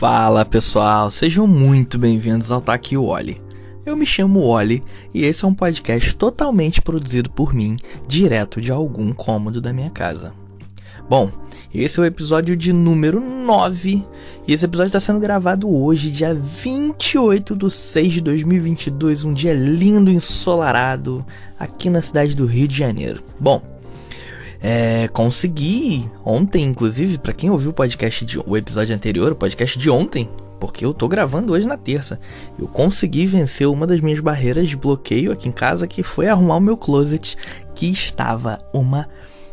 Fala pessoal, sejam muito bem-vindos ao Tá Oli. Eu me chamo Oli e esse é um podcast totalmente produzido por mim, direto de algum cômodo da minha casa. Bom, esse é o episódio de número 9 e esse episódio está sendo gravado hoje, dia 28 de 6 de 2022, um dia lindo, ensolarado, aqui na cidade do Rio de Janeiro. Bom, é, consegui ontem, inclusive, para quem ouviu o podcast de, o episódio anterior, o podcast de ontem, porque eu tô gravando hoje na terça. Eu consegui vencer uma das minhas barreiras de bloqueio aqui em casa, que foi arrumar o meu closet, que estava uma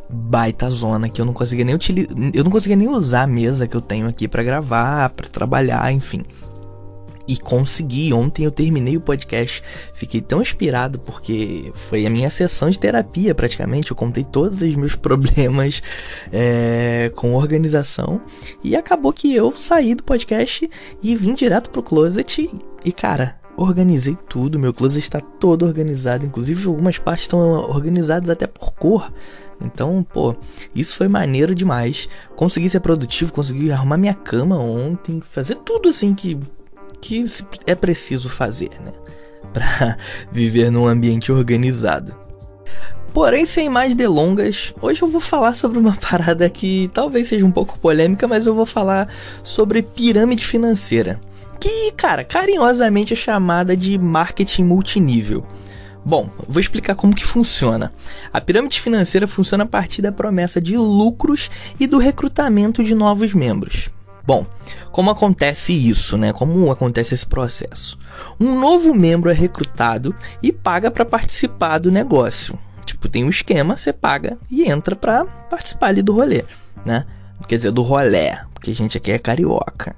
baita zona que eu não conseguia nem utilizar, eu não conseguia nem usar a mesa que eu tenho aqui para gravar, para trabalhar, enfim e consegui. Ontem eu terminei o podcast, fiquei tão inspirado porque foi a minha sessão de terapia praticamente. Eu contei todos os meus problemas é, com organização e acabou que eu saí do podcast e vim direto pro closet e cara. Organizei tudo, meu closet está todo organizado, inclusive algumas partes estão organizadas até por cor. Então, pô, isso foi maneiro demais. Consegui ser produtivo, consegui arrumar minha cama ontem, fazer tudo assim que que é preciso fazer, né? Para viver num ambiente organizado. Porém, sem mais delongas, hoje eu vou falar sobre uma parada que talvez seja um pouco polêmica, mas eu vou falar sobre pirâmide financeira. Que, cara, carinhosamente é chamada de marketing multinível. Bom, vou explicar como que funciona. A pirâmide financeira funciona a partir da promessa de lucros e do recrutamento de novos membros. Bom, como acontece isso, né? Como acontece esse processo? Um novo membro é recrutado e paga para participar do negócio. Tipo, tem um esquema, você paga e entra para participar ali do rolê, né? Quer dizer, do rolé, porque a gente aqui é carioca.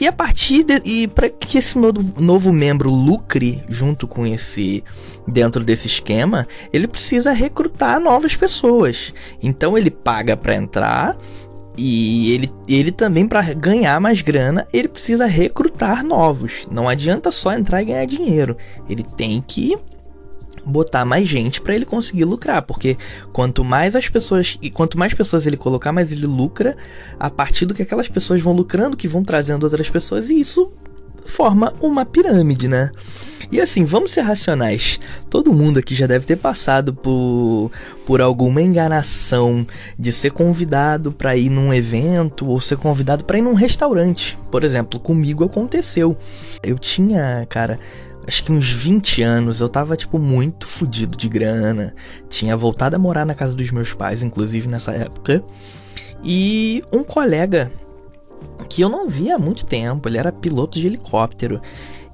E a partir de, e para que esse novo, novo membro lucre junto com esse dentro desse esquema, ele precisa recrutar novas pessoas. Então ele paga para entrar e ele, ele também, para ganhar mais grana, ele precisa recrutar novos. Não adianta só entrar e ganhar dinheiro. Ele tem que botar mais gente para ele conseguir lucrar, porque quanto mais as pessoas e quanto mais pessoas ele colocar, mais ele lucra a partir do que aquelas pessoas vão lucrando, que vão trazendo outras pessoas e isso forma uma pirâmide, né? E assim, vamos ser racionais. Todo mundo aqui já deve ter passado por, por alguma enganação de ser convidado para ir num evento ou ser convidado para ir num restaurante. Por exemplo, comigo aconteceu. Eu tinha, cara, acho que uns 20 anos, eu tava, tipo, muito fodido de grana. Tinha voltado a morar na casa dos meus pais, inclusive nessa época. E um colega que eu não via há muito tempo, ele era piloto de helicóptero.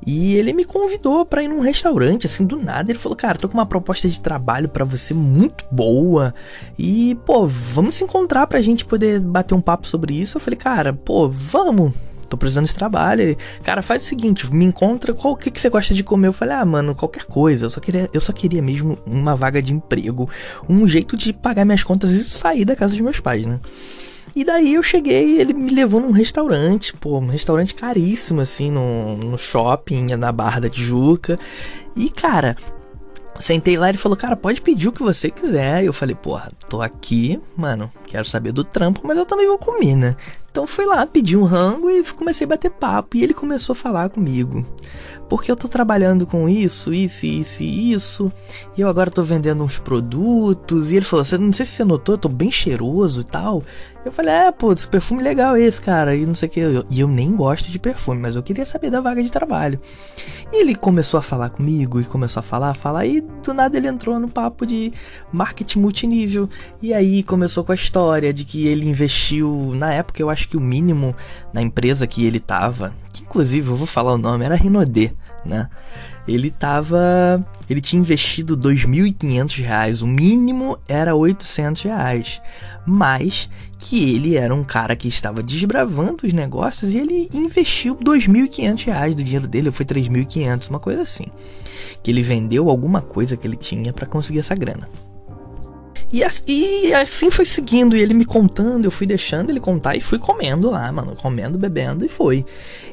E ele me convidou para ir num restaurante, assim, do nada. Ele falou: Cara, tô com uma proposta de trabalho para você muito boa. E, pô, vamos se encontrar pra gente poder bater um papo sobre isso. Eu falei: Cara, pô, vamos. Tô precisando desse trabalho. Ele, cara, faz o seguinte, me encontra qual que, que você gosta de comer. Eu falei, ah, mano, qualquer coisa. Eu só queria, eu só queria mesmo uma vaga de emprego, um jeito de pagar minhas contas e sair da casa dos meus pais, né? E daí eu cheguei, ele me levou num restaurante, pô, um restaurante caríssimo, assim, no, no shopping, na Barra da Tijuca. E, cara, Sentei lá e ele falou, cara, pode pedir o que você quiser. Eu falei, porra, tô aqui, mano, quero saber do trampo, mas eu também vou comer, né? Então fui lá, pedi um rango e comecei a bater papo. E ele começou a falar comigo. Porque eu tô trabalhando com isso, isso, isso e isso. E eu agora tô vendendo uns produtos. E ele falou, não sei se você notou, eu tô bem cheiroso e tal. Eu falei, é, esse perfume legal esse, cara. E não sei o que. E eu nem gosto de perfume, mas eu queria saber da vaga de trabalho. E ele começou a falar comigo e começou a falar, falar. E do nada ele entrou no papo de marketing multinível. E aí começou com a história de que ele investiu, na época eu acho que o mínimo na empresa que ele tava, que inclusive eu vou falar o nome, era Rinodê, né? Ele tava. Ele tinha investido R$ 2.500, o mínimo era 800 reais, mas que ele era um cara que estava desbravando os negócios e ele investiu R$ 2.500 do dinheiro dele, foi 3.500, uma coisa assim. Que ele vendeu alguma coisa que ele tinha para conseguir essa grana. E, assim foi seguindo, e ele me contando, eu fui deixando ele contar e fui comendo lá, mano, comendo, bebendo e foi.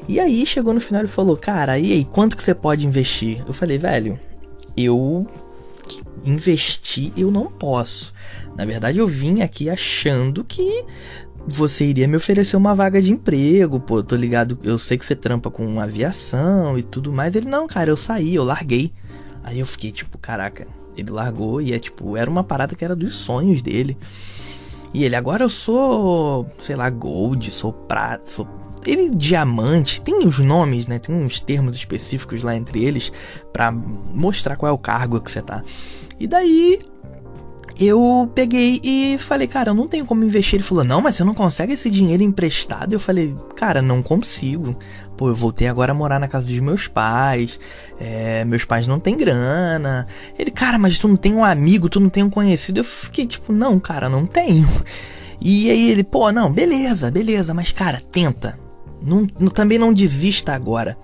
E aí chegou no final e falou: "Cara, e aí, quanto que você pode investir?" Eu falei: "Velho, eu investir eu não posso. Na verdade, eu vim aqui achando que você iria me oferecer uma vaga de emprego, pô, tô ligado, eu sei que você trampa com aviação e tudo mais. Ele, não, cara, eu saí, eu larguei. Aí eu fiquei tipo, caraca, ele largou e é tipo, era uma parada que era dos sonhos dele. E ele, agora eu sou, sei lá, gold, sou prata, sou. Ele, diamante, tem os nomes, né? Tem uns termos específicos lá entre eles para mostrar qual é o cargo que você tá. E daí eu peguei e falei, cara, eu não tenho como investir. Ele falou, não, mas você não consegue esse dinheiro emprestado? Eu falei, cara, não consigo. Pô, eu voltei agora a morar na casa dos meus pais. É, meus pais não têm grana. Ele, cara, mas tu não tem um amigo, tu não tem um conhecido. Eu fiquei tipo, não, cara, não tenho. E aí ele, pô, não, beleza, beleza, mas cara, tenta. Não, também não desista agora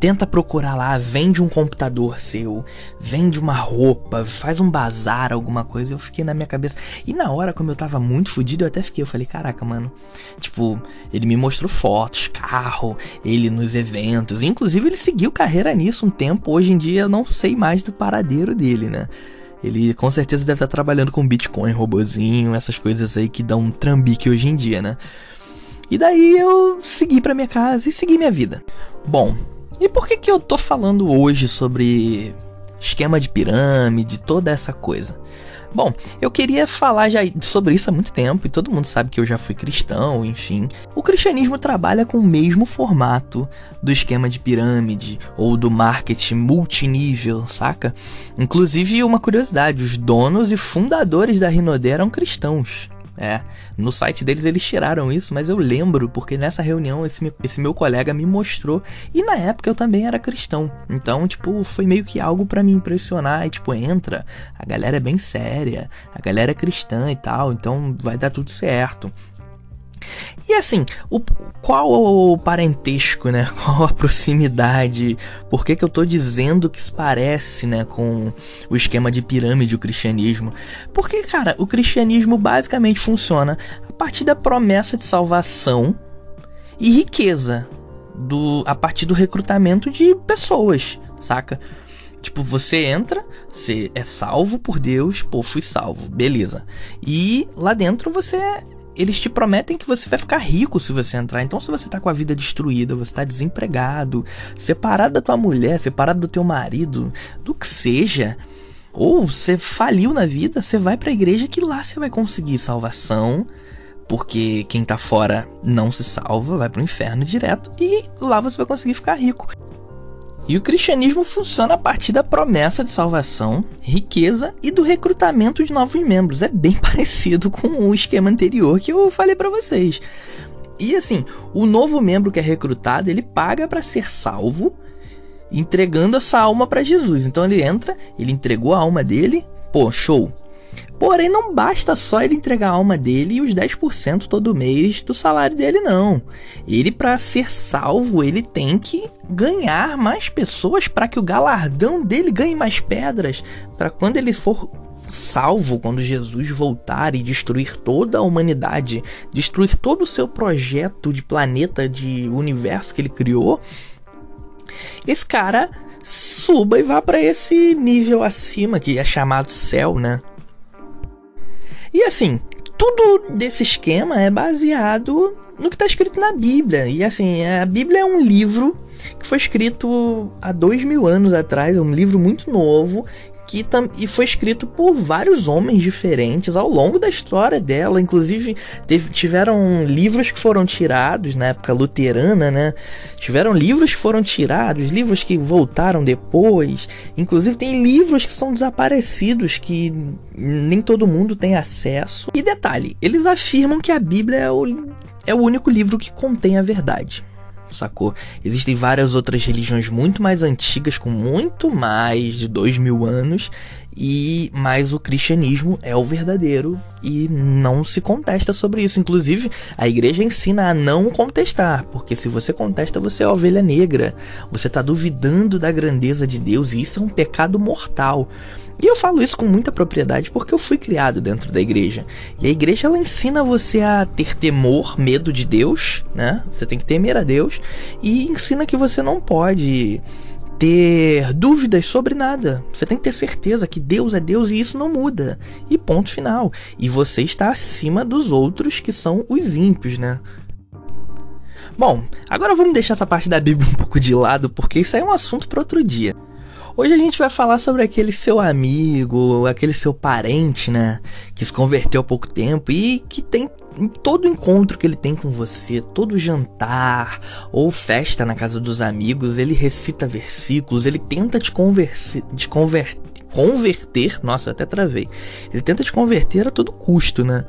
tenta procurar lá, vende um computador seu, vende uma roupa, faz um bazar, alguma coisa. Eu fiquei na minha cabeça. E na hora, como eu tava muito fodido, eu até fiquei. Eu falei, caraca, mano. Tipo, ele me mostrou fotos, carro, ele nos eventos. Inclusive, ele seguiu carreira nisso um tempo. Hoje em dia, eu não sei mais do paradeiro dele, né? Ele com certeza deve estar trabalhando com Bitcoin, robozinho, essas coisas aí que dão um trambique hoje em dia, né? E daí eu segui para minha casa e segui minha vida. Bom, e por que, que eu tô falando hoje sobre esquema de pirâmide, toda essa coisa? Bom, eu queria falar já sobre isso há muito tempo e todo mundo sabe que eu já fui cristão, enfim. O cristianismo trabalha com o mesmo formato do esquema de pirâmide ou do marketing multinível, saca? Inclusive, uma curiosidade: os donos e fundadores da Rinode eram cristãos. É, no site deles eles tiraram isso, mas eu lembro porque nessa reunião esse, esse meu colega me mostrou e na época eu também era cristão. Então, tipo, foi meio que algo para me impressionar e tipo, entra, a galera é bem séria, a galera é cristã e tal, então vai dar tudo certo. E assim, o, qual o parentesco, né? Qual a proximidade? Por que, que eu tô dizendo que se parece, né, com o esquema de pirâmide, o cristianismo? Porque, cara, o cristianismo basicamente funciona a partir da promessa de salvação e riqueza, do, a partir do recrutamento de pessoas, saca? Tipo, você entra, você é salvo por Deus, pô, fui salvo, beleza. E lá dentro você eles te prometem que você vai ficar rico se você entrar. Então, se você tá com a vida destruída, você tá desempregado, separado da tua mulher, separado do teu marido, do que seja, ou você faliu na vida, você vai para a igreja que lá você vai conseguir salvação, porque quem tá fora não se salva, vai pro inferno direto e lá você vai conseguir ficar rico. E o cristianismo funciona a partir da promessa de salvação, riqueza e do recrutamento de novos membros. É bem parecido com o esquema anterior que eu falei para vocês. E assim, o novo membro que é recrutado, ele paga para ser salvo, entregando essa alma para Jesus. Então ele entra, ele entregou a alma dele, pô, show. Porém, não basta só ele entregar a alma dele e os 10% todo mês do salário dele, não. Ele, para ser salvo, ele tem que ganhar mais pessoas para que o galardão dele ganhe mais pedras. Para quando ele for salvo, quando Jesus voltar e destruir toda a humanidade, destruir todo o seu projeto de planeta, de universo que ele criou, esse cara suba e vá para esse nível acima que é chamado céu, né? E assim, tudo desse esquema é baseado no que está escrito na Bíblia. E assim, a Bíblia é um livro que foi escrito há dois mil anos atrás, é um livro muito novo que e foi escrito por vários homens diferentes ao longo da história dela. Inclusive, teve, tiveram livros que foram tirados na época luterana, né? Tiveram livros que foram tirados, livros que voltaram depois. Inclusive, tem livros que são desaparecidos que nem todo mundo tem acesso. E detalhe, eles afirmam que a Bíblia é o, é o único livro que contém a verdade sacou? Existem várias outras religiões muito mais antigas, com muito mais de dois mil anos, e mas o cristianismo é o verdadeiro e não se contesta sobre isso. Inclusive, a igreja ensina a não contestar, porque se você contesta, você é ovelha negra. Você está duvidando da grandeza de Deus e isso é um pecado mortal. E eu falo isso com muita propriedade porque eu fui criado dentro da igreja. E a igreja ela ensina você a ter temor, medo de Deus, né? Você tem que temer a Deus e ensina que você não pode ter dúvidas sobre nada. Você tem que ter certeza que Deus é Deus e isso não muda. E ponto final. E você está acima dos outros que são os ímpios, né? Bom, agora vamos deixar essa parte da Bíblia um pouco de lado, porque isso aí é um assunto para outro dia. Hoje a gente vai falar sobre aquele seu amigo, aquele seu parente, né? Que se converteu há pouco tempo e que tem em todo encontro que ele tem com você, todo jantar ou festa na casa dos amigos, ele recita versículos, ele tenta te, converse, te conver, converter. Nossa, até travei. Ele tenta te converter a todo custo, né?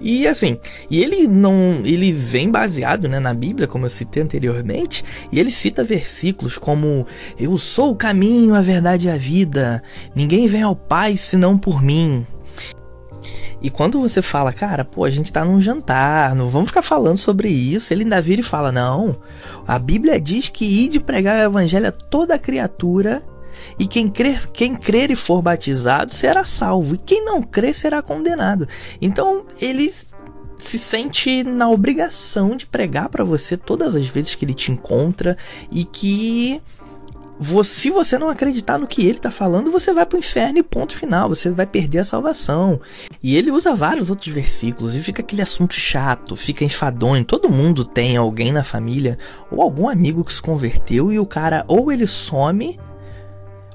E assim, e ele não, ele vem baseado, né, na Bíblia, como eu citei anteriormente, e ele cita versículos como eu sou o caminho, a verdade e a vida. Ninguém vem ao Pai senão por mim. E quando você fala, cara, pô, a gente tá num jantar, não vamos ficar falando sobre isso, ele ainda vira e fala: não, a Bíblia diz que ir de pregar o evangelho a toda criatura e quem crer, quem crer e for batizado será salvo, e quem não crer será condenado. Então ele se sente na obrigação de pregar para você todas as vezes que ele te encontra e que se você não acreditar no que ele está falando, você vai para o inferno e ponto final, você vai perder a salvação. E ele usa vários outros versículos e fica aquele assunto chato, fica enfadonho. Todo mundo tem alguém na família ou algum amigo que se converteu e o cara ou ele some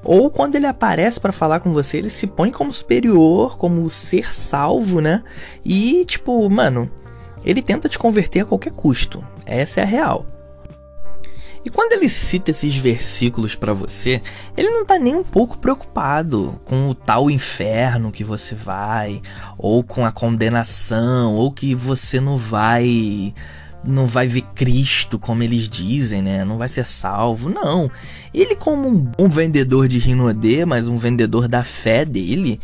ou quando ele aparece para falar com você, ele se põe como superior, como ser salvo, né? E tipo, mano, ele tenta te converter a qualquer custo. Essa é a real. E quando ele cita esses versículos para você, ele não tá nem um pouco preocupado com o tal inferno que você vai, ou com a condenação, ou que você não vai não vai ver Cristo como eles dizem, né? Não vai ser salvo. Não. Ele, como um bom vendedor de Rinodê, mas um vendedor da fé dele,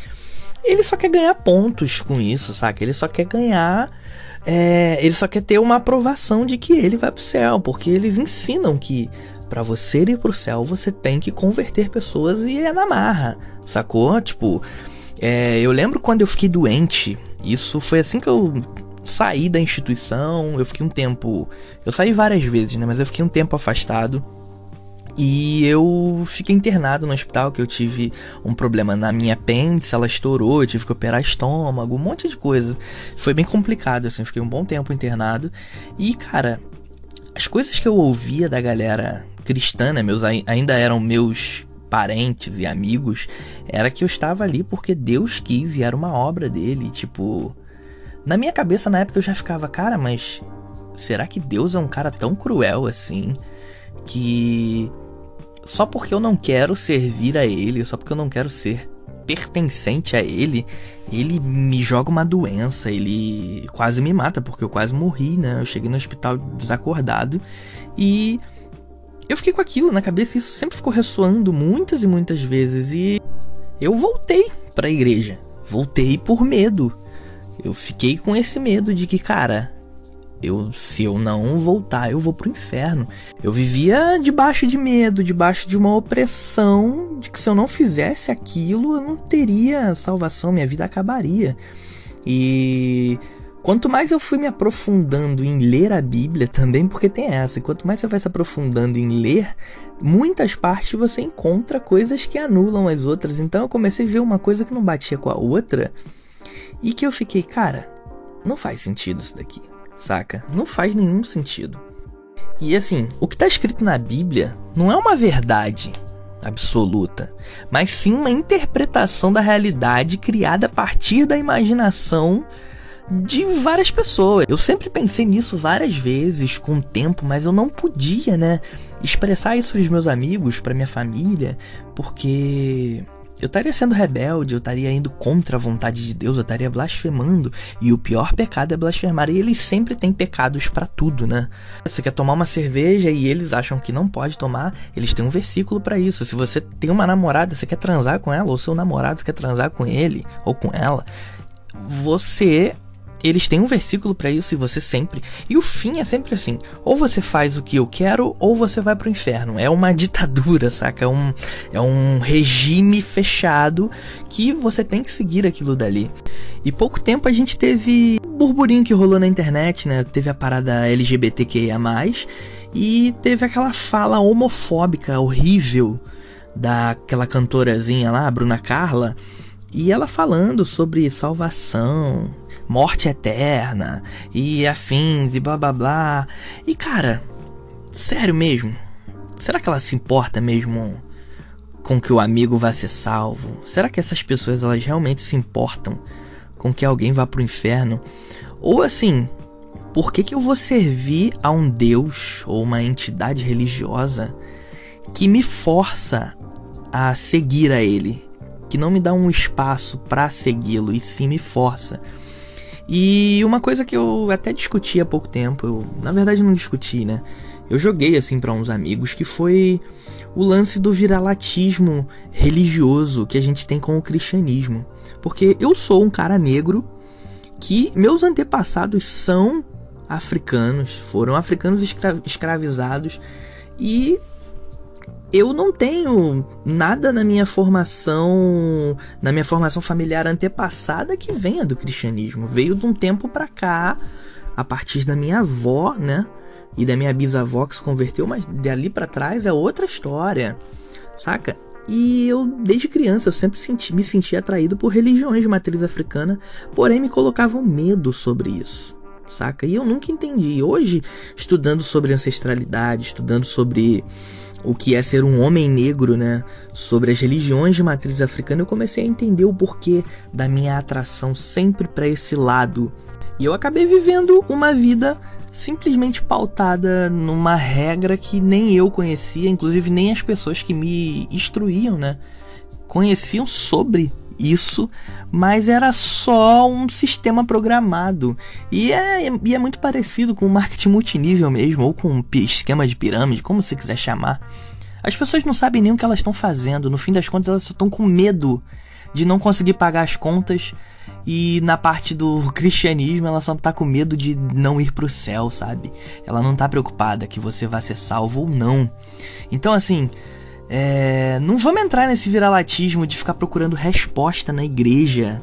ele só quer ganhar pontos com isso, saca? Ele só quer ganhar. É, ele só quer ter uma aprovação de que ele vai pro céu, porque eles ensinam que para você ir pro céu você tem que converter pessoas e é na marra, sacou? Tipo, é, eu lembro quando eu fiquei doente, isso foi assim que eu saí da instituição, eu fiquei um tempo. Eu saí várias vezes, né? Mas eu fiquei um tempo afastado. E eu fiquei internado no hospital, que eu tive um problema na minha apêndice, ela estourou, eu tive que operar estômago, um monte de coisa. Foi bem complicado, assim, fiquei um bom tempo internado. E, cara, as coisas que eu ouvia da galera cristã, né, meus, ainda eram meus parentes e amigos, era que eu estava ali porque Deus quis e era uma obra dele, tipo... Na minha cabeça, na época, eu já ficava, cara, mas será que Deus é um cara tão cruel assim? Que só porque eu não quero servir a Ele, só porque eu não quero ser pertencente a Ele, ele me joga uma doença, ele quase me mata, porque eu quase morri, né? Eu cheguei no hospital desacordado e eu fiquei com aquilo na cabeça isso sempre ficou ressoando muitas e muitas vezes e eu voltei para a igreja. Voltei por medo eu fiquei com esse medo de que, cara, eu se eu não voltar, eu vou pro inferno. Eu vivia debaixo de medo, debaixo de uma opressão de que se eu não fizesse aquilo, eu não teria salvação, minha vida acabaria. E quanto mais eu fui me aprofundando em ler a Bíblia também, porque tem essa, quanto mais você vai se aprofundando em ler, muitas partes você encontra coisas que anulam as outras. Então eu comecei a ver uma coisa que não batia com a outra e que eu fiquei, cara, não faz sentido isso daqui, saca? Não faz nenhum sentido. E assim, o que está escrito na Bíblia não é uma verdade absoluta, mas sim uma interpretação da realidade criada a partir da imaginação de várias pessoas. Eu sempre pensei nisso várias vezes com o tempo, mas eu não podia, né, expressar isso para os meus amigos, para minha família, porque eu estaria sendo rebelde, eu estaria indo contra a vontade de Deus, eu estaria blasfemando. E o pior pecado é blasfemar. E eles sempre têm pecados para tudo, né? Você quer tomar uma cerveja e eles acham que não pode tomar, eles têm um versículo para isso. Se você tem uma namorada, você quer transar com ela, ou seu namorado quer transar com ele ou com ela, você eles têm um versículo para isso e você sempre. E o fim é sempre assim: ou você faz o que eu quero, ou você vai pro inferno. É uma ditadura, saca? É um, é um regime fechado que você tem que seguir aquilo dali. E pouco tempo a gente teve burburinho que rolou na internet, né? Teve a parada LGBTQIA, e teve aquela fala homofóbica horrível daquela cantorazinha lá, Bruna Carla, e ela falando sobre salvação, morte eterna e afins e blá blá blá. E cara, sério mesmo? Será que ela se importa mesmo com que o amigo vá ser salvo? Será que essas pessoas elas realmente se importam com que alguém vá pro inferno? Ou assim, por que, que eu vou servir a um Deus ou uma entidade religiosa que me força a seguir a Ele? Que não me dá um espaço para segui-lo e sim me força. E uma coisa que eu até discuti há pouco tempo, eu, na verdade não discuti, né? Eu joguei assim para uns amigos que foi o lance do viralatismo religioso que a gente tem com o cristianismo. Porque eu sou um cara negro que meus antepassados são africanos, foram africanos escra escravizados e eu não tenho nada na minha formação, na minha formação familiar antepassada que venha do cristianismo. Veio de um tempo para cá, a partir da minha avó, né? E da minha bisavó que se converteu, mas dali para trás é outra história, saca? E eu, desde criança, eu sempre senti, me senti atraído por religiões de matriz africana, porém me colocavam medo sobre isso, saca? E eu nunca entendi. Hoje, estudando sobre ancestralidade, estudando sobre o que é ser um homem negro, né? Sobre as religiões de matriz africana, eu comecei a entender o porquê da minha atração sempre para esse lado. E eu acabei vivendo uma vida simplesmente pautada numa regra que nem eu conhecia, inclusive nem as pessoas que me instruíam, né? Conheciam sobre isso, mas era só um sistema programado. E é, e é muito parecido com o marketing multinível mesmo, ou com um esquema de pirâmide, como você quiser chamar. As pessoas não sabem nem o que elas estão fazendo, no fim das contas elas só estão com medo de não conseguir pagar as contas e na parte do cristianismo, ela só tá com medo de não ir pro céu, sabe? Ela não tá preocupada que você vai ser salvo ou não. Então, assim, é... não vamos entrar nesse viralatismo de ficar procurando resposta na igreja,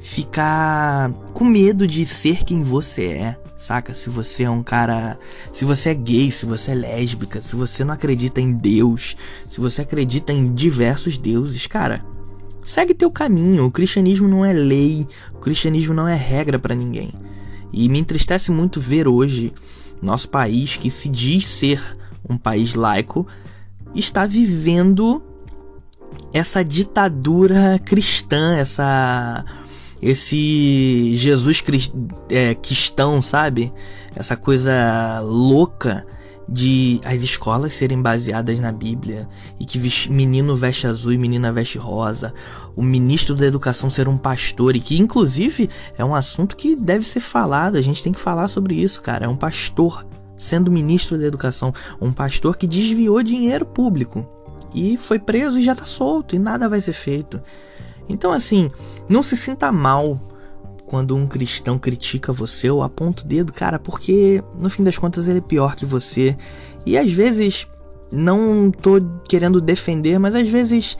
ficar com medo de ser quem você é, saca? Se você é um cara. Se você é gay, se você é lésbica, se você não acredita em Deus, se você acredita em diversos deuses, cara Segue teu caminho. O cristianismo não é lei, o cristianismo não é regra para ninguém. E me entristece muito ver hoje nosso país, que se diz ser um país laico, está vivendo essa ditadura cristã, essa esse Jesus é, cristão, sabe? Essa coisa louca de as escolas serem baseadas na Bíblia e que menino veste azul e menina veste rosa, o ministro da educação ser um pastor e que inclusive é um assunto que deve ser falado, a gente tem que falar sobre isso, cara, é um pastor sendo ministro da educação, um pastor que desviou dinheiro público e foi preso e já tá solto e nada vai ser feito. Então assim, não se sinta mal quando um cristão critica você ou aponta o dedo, cara, porque no fim das contas ele é pior que você. E às vezes, não tô querendo defender, mas às vezes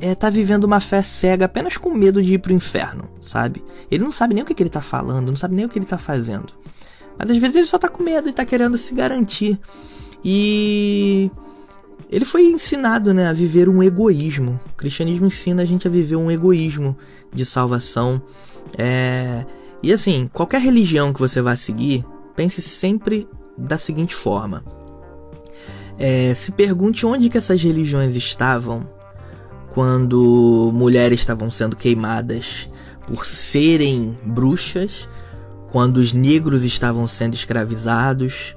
é, tá vivendo uma fé cega apenas com medo de ir pro inferno, sabe? Ele não sabe nem o que, que ele tá falando, não sabe nem o que ele tá fazendo. Mas às vezes ele só tá com medo e tá querendo se garantir. E ele foi ensinado né, a viver um egoísmo. O cristianismo ensina a gente a viver um egoísmo de salvação. É... E assim, qualquer religião que você vá seguir, pense sempre da seguinte forma. É, se pergunte onde que essas religiões estavam quando mulheres estavam sendo queimadas por serem bruxas, quando os negros estavam sendo escravizados,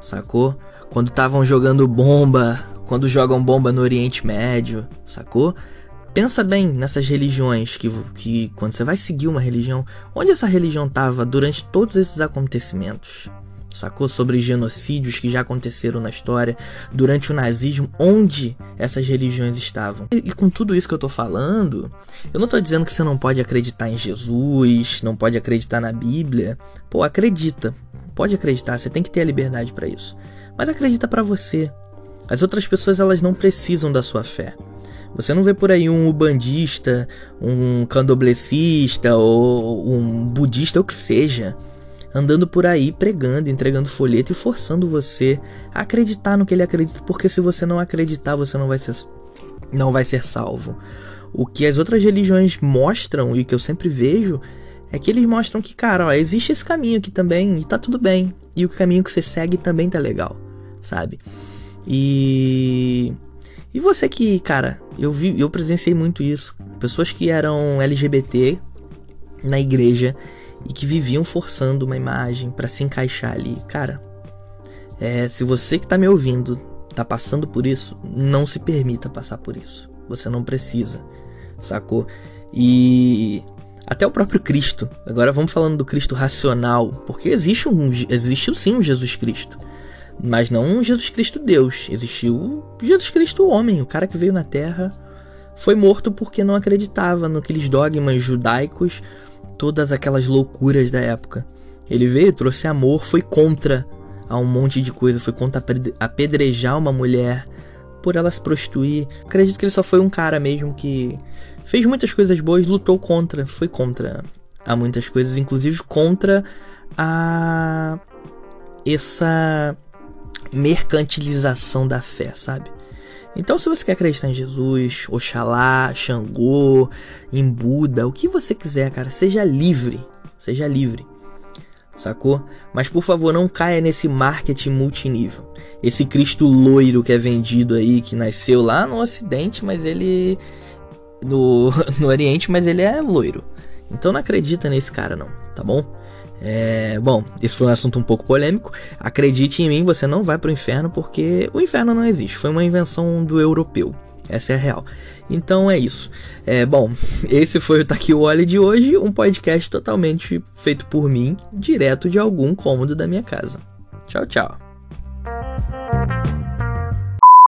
sacou? Quando estavam jogando bomba quando jogam bomba no Oriente Médio, sacou? Pensa bem nessas religiões que, que quando você vai seguir uma religião, onde essa religião estava durante todos esses acontecimentos? Sacou? Sobre genocídios que já aconteceram na história, durante o nazismo, onde essas religiões estavam. E, e, com tudo isso que eu tô falando, eu não tô dizendo que você não pode acreditar em Jesus, não pode acreditar na Bíblia. Pô, acredita. Pode acreditar, você tem que ter a liberdade para isso. Mas acredita para você, as outras pessoas elas não precisam da sua fé. Você não vê por aí um ubandista, um candoblecista ou um budista, ou o que seja, andando por aí pregando, entregando folheto e forçando você a acreditar no que ele acredita, porque se você não acreditar, você não vai ser não vai ser salvo. O que as outras religiões mostram e que eu sempre vejo é que eles mostram que, cara, ó, existe esse caminho aqui também e tá tudo bem. E o caminho que você segue também tá legal, sabe? E. E você que, cara, eu vi, eu presenciei muito isso. Pessoas que eram LGBT na igreja e que viviam forçando uma imagem para se encaixar ali. Cara, é, se você que tá me ouvindo tá passando por isso, não se permita passar por isso. Você não precisa, sacou? E até o próprio Cristo. Agora vamos falando do Cristo racional, porque existe um existiu sim um Jesus Cristo, mas não um Jesus Cristo Deus. Existiu Jesus Cristo homem, o cara que veio na Terra, foi morto porque não acreditava naqueles dogmas judaicos, todas aquelas loucuras da época. Ele veio, trouxe amor, foi contra a um monte de coisa, foi contra apedrejar uma mulher por ela se prostituir. Acredito que ele só foi um cara mesmo que fez muitas coisas boas, lutou contra, foi contra a muitas coisas, inclusive contra a essa mercantilização da fé, sabe? Então, se você quer acreditar em Jesus, Oxalá, Xangô, em Buda, o que você quiser, cara, seja livre. Seja livre. Sacou? Mas por favor, não caia nesse marketing multinível. Esse Cristo loiro que é vendido aí, que nasceu lá no Ocidente, mas ele no, no Oriente, mas ele é loiro. Então não acredita nesse cara não, tá bom? É, bom, esse foi um assunto um pouco polêmico. Acredite em mim, você não vai pro inferno porque o inferno não existe. Foi uma invenção do europeu. Essa é a real. Então é isso. É, bom, esse foi o Taquiwali de hoje, um podcast totalmente feito por mim, direto de algum cômodo da minha casa. Tchau, tchau.